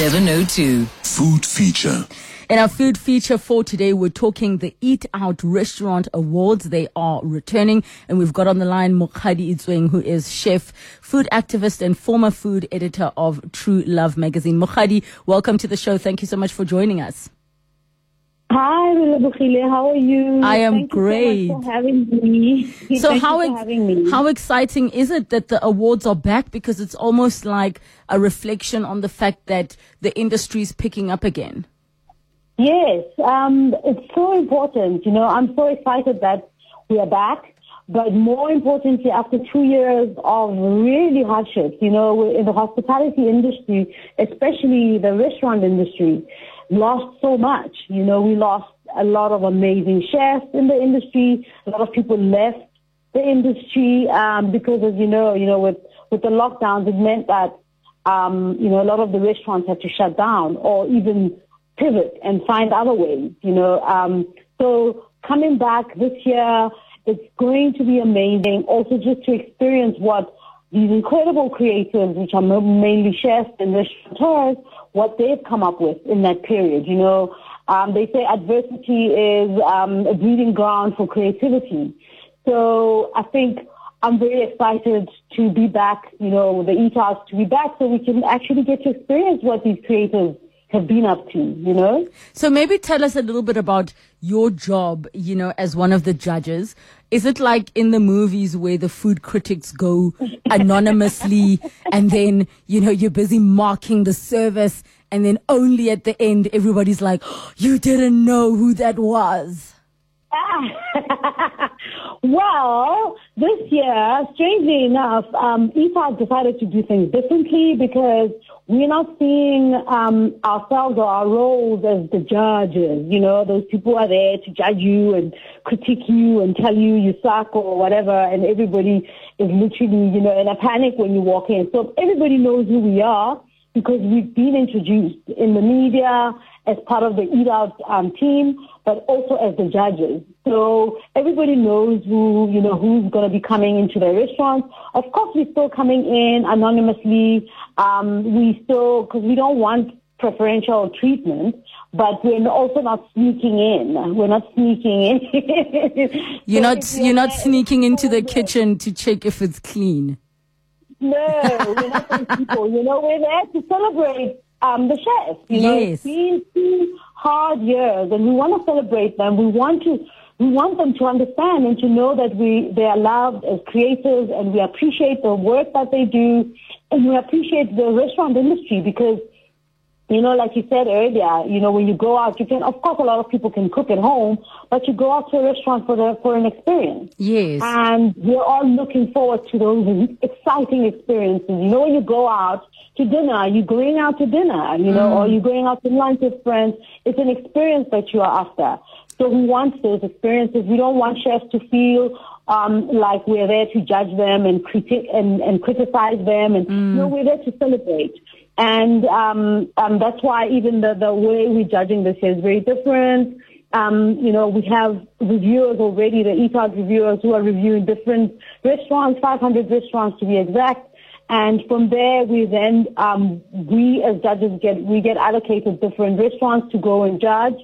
702. Food feature. In our food feature for today, we're talking the Eat Out Restaurant Awards. They are returning, and we've got on the line Mokgadi Itsweng, who is chef, food activist, and former food editor of True Love magazine. Mokgadi, welcome to the show. Thank you so much for joining us. Hi, Bukhile. How are you? I am Thank great. You so for having me. So Thank how ex- me. how exciting is it that the awards are back? Because it's almost like a reflection on the fact that the industry is picking up again. Yes, um, it's so important. You know, I'm so excited that we are back. But more importantly, after two years of really hardships, you know, in the hospitality industry, especially the restaurant industry, lost so much. You know, we lost a lot of amazing chefs in the industry. A lot of people left the industry um, because, as you know, you know, with with the lockdowns, it meant that um, you know a lot of the restaurants had to shut down or even pivot and find other ways. You know, um, so coming back this year, it's going to be amazing. Also, just to experience what these incredible creatives, which are mainly chefs and restaurateurs, what they've come up with in that period. You know, um, they say adversity is um, a breeding ground for creativity. So I think I'm very excited to be back, you know, the Out to be back so we can actually get to experience what these creators have been up to, you know? So maybe tell us a little bit about your job, you know, as one of the judges. Is it like in the movies where the food critics go anonymously and then, you know, you're busy marking the service and then only at the end everybody's like, "Oh, you didn't know who that was. well, this year, strangely enough, um, EFAC decided to do things differently because we're not seeing um, ourselves or our roles as the judges. You know, those people are there to judge you and critique you and tell you you suck or whatever, and everybody is literally, you know, in a panic when you walk in. So everybody knows who we are because we've been introduced in the media as part of the Eat Out um, team, but also as the judges. So everybody knows who, you know, who's going to be coming into the restaurants. Of course, we're still coming in anonymously. Um, we still, because we don't want preferential treatment, but we're also not sneaking in. We're not sneaking in. You're So not you're not sneaking into the kitchen to check if it's clean. no, we're not those people. You know, we're there to celebrate um, the chef. You know, Yes. it's been two hard years, and we want to celebrate them. We want to. We want them to understand and to know that we they are loved as creators, and we appreciate the work that they do, and we appreciate the restaurant industry because you know, like you said earlier, you know, when you go out, you can, of course, a lot of people can cook at home, but you go out to a restaurant for the, for an experience. Yes. And we're all looking forward to those exciting experiences. You know, when you go out to dinner, you're going out to dinner, you know, or you're going out to lunch with friends. It's an experience that you are after. So we want those experiences. We don't want chefs to feel um, like we're there to judge them and critique and, and criticize them. And no, we're there to celebrate. And um, um, that's why even the, the way we're judging this is very different. Um, you know, we have reviewers already, the Eat Out reviewers who are reviewing different restaurants, 500 restaurants to be exact. And from there, we then, um, we as judges get, we get allocated different restaurants to go and judge.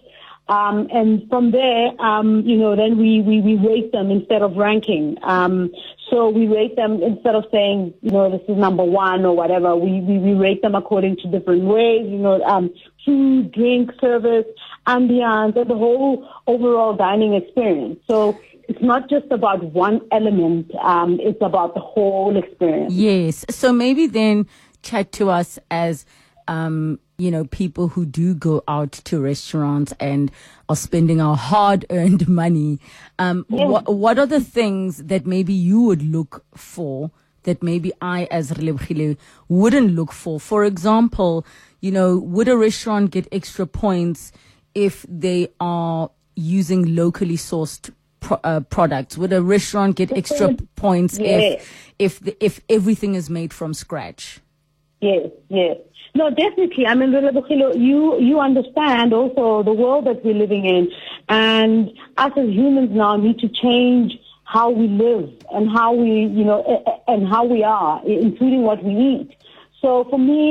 Um, and from there, um, you know, then we, we, we rate them instead of ranking. Um, so we rate them instead of saying, you know, this is number one or whatever. We, we, we rate them according to different ways, you know, um, food, drink, service, ambiance, and the whole overall dining experience. So it's not just about one element. Um, it's about the whole experience. Yes. So maybe then chat to us as, um, you know, people who do go out to restaurants and are spending our hard earned money. Um, what, what are the things that maybe you would look for that maybe I, as Relebogile, wouldn't look for? For example, you know, would a restaurant get extra points if they are using locally sourced pro- uh, products? Would a restaurant get extra points if if the, if everything is made from scratch? Yes, yes. No, definitely. I mean, Relebogile, you you understand also the world that we're living in, and us as humans now need to change how we live and how we, you know, and how we are, including what we eat. So for me,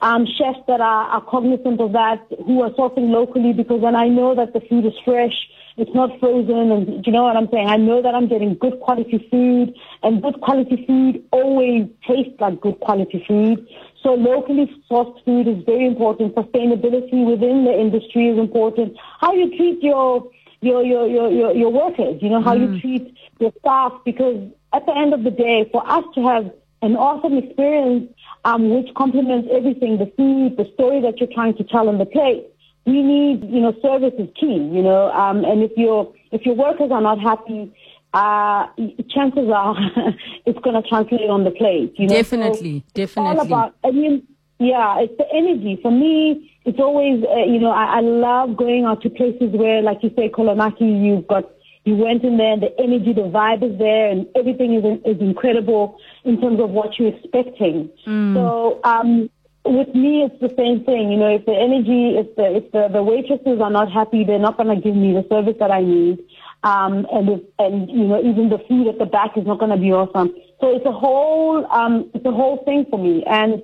um, chefs that are, are cognizant of that, who are sourcing locally, because then I know that the food is fresh, it's not frozen, and you know what I'm saying? I know that I'm getting good quality food, and good quality food always tastes like good quality food. So locally sourced food is very important. Sustainability within the industry is important. How you treat your your your your your, your workers, you know, how mm. you treat your staff, because at the end of the day, for us to have an awesome experience um, which complements everything, the food, the story that you're trying to tell on the plate. We need, you know, service is key, you know, um, and if your if your workers are not happy, uh, chances are it's going to translate on the plate. You know? Definitely, so definitely. all about, I mean, yeah, it's the energy. For me, it's always, uh, you know, I, I love going out to places where, like you say, Kolomaki, you've got you went in there and the energy, the vibe is there and everything is, is incredible in terms of what you're expecting. Mm. So, um, with me, it's the same thing. You know, if the energy, if the, if the, the waitresses are not happy, they're not going to give me the service that I need. Um, and if, and, you know, even the food at the back is not going to be awesome. So it's a whole, um, it's a whole thing for me. And,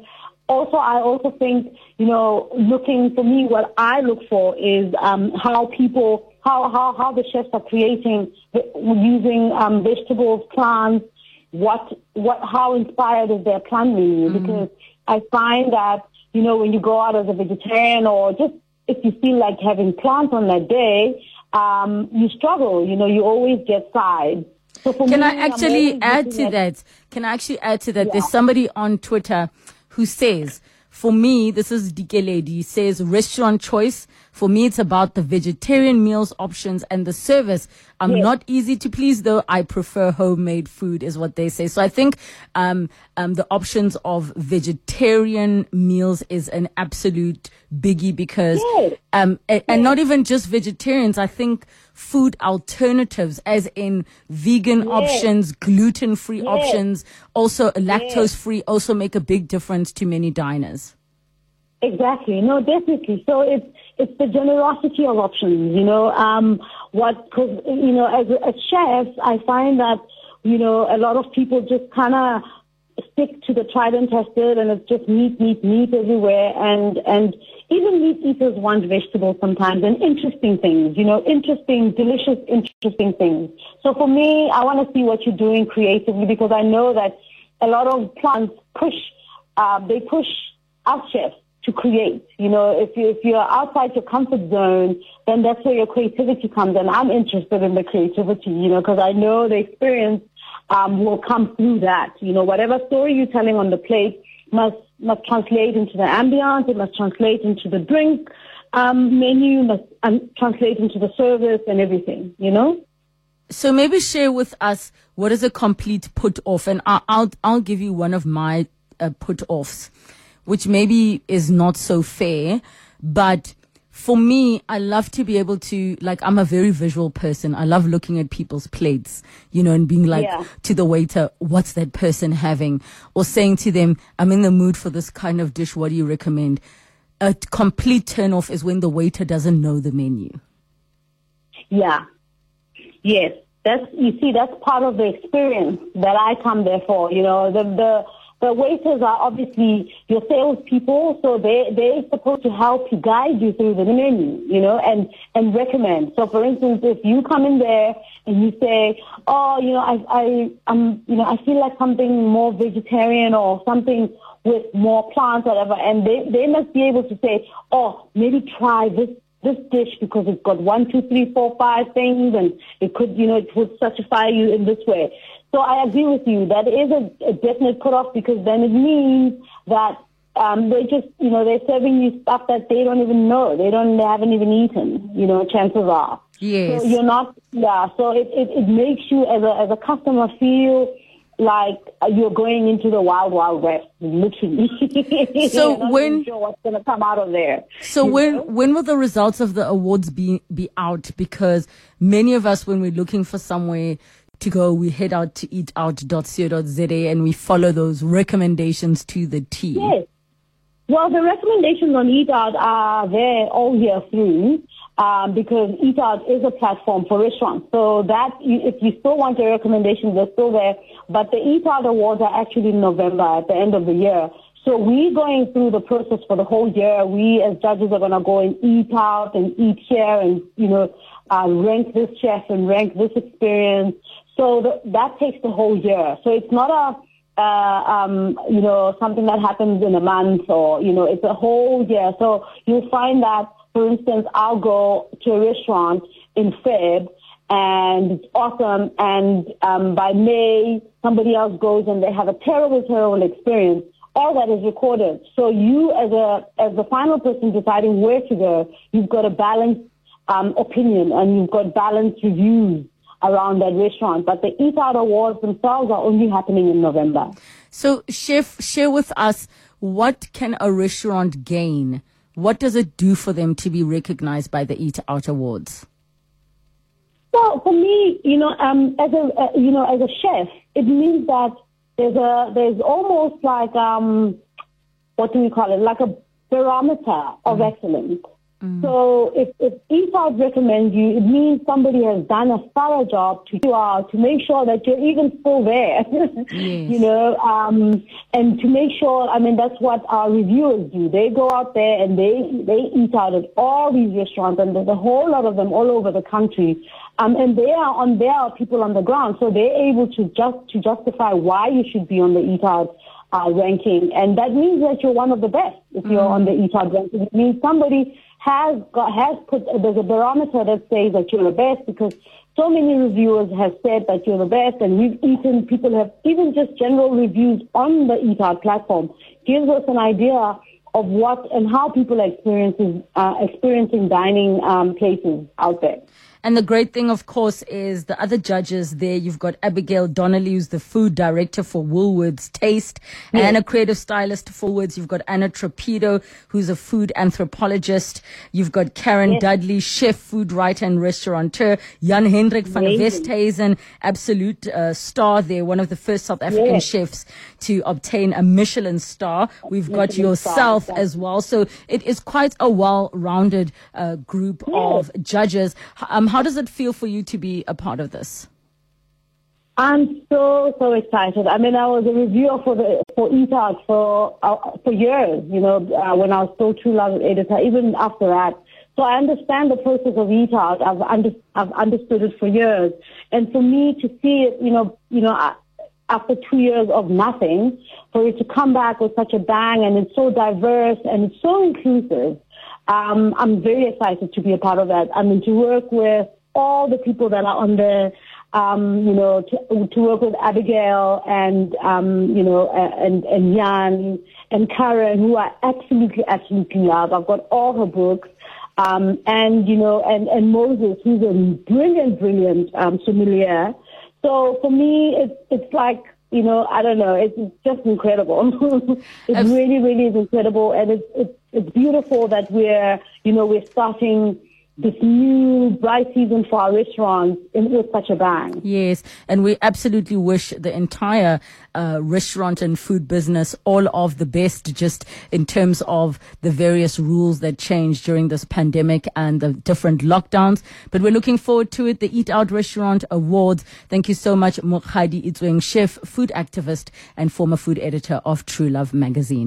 also, I also think, you know, looking for me, what I look for is um, how people, how, how, how the chefs are creating using um, vegetables, plants, what, what, how inspired is their plant menu? Mm-hmm. Because I find that, you know, when you go out as a vegetarian or just if you feel like having plants on that day, um, you struggle. You know, you always get sides. So Can me, I actually add to that? Can I actually add to that? Yeah. There's somebody on Twitter who says, for me, this is Dikeledi, says restaurant choice. For me, it's about the vegetarian meals options and the service. I'm yes. not easy to please though. I prefer homemade food is what they say. So I think, um, um, the options of vegetarian meals is an absolute biggie because, yes. um, and, and not even just vegetarians. I think, food alternatives, as in vegan yes. options, gluten free options, also lactose free, also make a big difference to many diners. Exactly. No, definitely. So it's it's the generosity of options. You know, um, what because you know as as chefs, I find that you know a lot of people just kind of stick to the tried and tested, and it's just meat, meat, meat everywhere, and and even meat eaters want vegetables sometimes and interesting things, you know, interesting, delicious, interesting things. So for me, I want to see what you're doing creatively because I know that a lot of plants push, uh, they push out chefs to create. You know, if you if you're outside your comfort zone, then that's where your creativity comes. And I'm interested in the creativity, you know, because I know the experience um, will come through that. You know, whatever story you're telling on the plate must must translate into the ambience, it must translate into the drink um, menu, must um, translate into the service and everything, you know? So maybe share with us what is a complete put off, and I'll I'll, I'll give you one of my uh, put offs, which maybe is not so fair, but for me, I love to be able to, like, I'm a very visual person. I love looking at people's plates, you know, and being like yeah. to the waiter, what's that person having? Or saying to them, I'm in the mood for this kind of dish. What do you recommend? A complete turn off is when the waiter doesn't know the menu. Yeah. Yes. That's, you see, that's part of the experience that I come there for. You know, the, the, the waiters are obviously your salespeople, so they they're supposed to help you guide you through the menu, you know, and and recommend. So, for instance, if you come in there and you say, "Oh, you know, I I I'm you know I feel like something more vegetarian or something with more plants, whatever," and they they must be able to say, "Oh, maybe try this this dish because it's got one, two, three, four, five things, and it could, you know, it would satisfy you in this way. So I agree with you. That is a, a definite cutoff because then it means that um, they just, you know, they're serving you stuff that they don't even know. They don't, they haven't even eaten. You know, chances are. Yes. So you're not, yeah. So it, it, it makes you as a as a customer feel like you're going into the wild, wild west, literally. So when sure what's going to come out of there. So when know? when will the results of the awards be be out? Because many of us, when we're looking for somewhere to go, we head out to eatout.co.za and we follow those recommendations to the T. Yes. Well, the recommendations on Eat Out are there all year through um, because Eat Out is a platform for restaurants. So that if you still want your recommendations, they're still there. But the Eat Out Awards are actually in November at the end of the year. So we're going through the process for the whole year. We as judges are going to go and eat out and eat here and, you know, uh, rank this chef and rank this experience. So that takes the whole year. So it's not a, uh, um, you know, something that happens in a month or, you know, it's a whole year. So you'll find that, for instance, I'll go to a restaurant in Feb and it's awesome. And um, by May, somebody else goes and they have a terrible, terrible experience all that is recorded. So you, as a as the final person deciding where to go, you've got a balanced um, opinion and you've got balanced reviews around that restaurant. But the Eat Out Awards themselves are only happening in November. So, chef, share with us what can a restaurant gain? What does it do for them to be recognized by the Eat Out Awards? Well, for me, you know, um, as a uh, you know, as a chef, it means that there's a there's almost like um what do we call it like a barometer of mm. excellence Mm. So if, if recommends you, it means somebody has done a thorough job to you out to make sure that you're even still there. yes. You know, um, and to make sure, I mean, that's what our reviewers do. They go out there and they, they eat out at all these restaurants and there's a whole lot of them all over the country. Um, and they are on, there are people on the ground. So they're able to just, to justify why you should be on the eat out uh, ranking. And that means that you're one of the best if you're mm. on the eat out ranking. It means somebody has got, has put, there's a barometer that says that you're the best because so many reviewers have said that you're the best and we've eaten, people have even just general reviews on the Eat Out platform gives us an idea of what and how people are experiencing, uh, experiencing dining um, places out there. And the great thing, of course, is the other judges there. You've got Abigail Donnelly, who's the food director for Woolworths Taste yes. and a creative stylist for Woolworths. You've got Anna Trapido, who's a food anthropologist. You've got Karen yes. Dudley, chef, food writer and restaurateur. Jan Hendrik van Westhuizen, absolute uh, star there, one of the first South African yes. chefs to obtain a Michelin star. We've Michelin got yourself star, as well. So it is quite a well-rounded uh, group of judges. Um, how does it feel for you to be a part of this? I'm so so excited. I mean, I was a reviewer for the for Eat Out for uh, for years. You know, uh, when I was still True Love editor, even after that. So I understand the process of Eat Out. I've under, I've understood it for years, and for me to see it, you know, you know, after two years of nothing, for it to come back with such a bang, and it's so diverse and it's so inclusive. Um, I'm very excited to be a part of that. I mean, to work with all the people that are on there, um, you know, to, to work with Abigail and, um, you know, and, and Jan and Karen, who I absolutely, absolutely love. I've got all her books. Um, and, you know, and, and Moses, who's a brilliant, brilliant, um, sommelier. So for me, it's, it's like, you know, I don't know, it's just incredible. it really, really is incredible. And it's, it's, it's beautiful that we're, you know, we're starting this new bright season for our restaurants in, with such a bang. Yes, and we absolutely wish the entire uh, restaurant and food business all of the best, just in terms of the various rules that changed during this pandemic and the different lockdowns. But we're looking forward to it. The Eat Out Restaurant Awards. Thank you so much, Mokgadi Itsweng, chef, food activist, and former food editor of True Love magazine.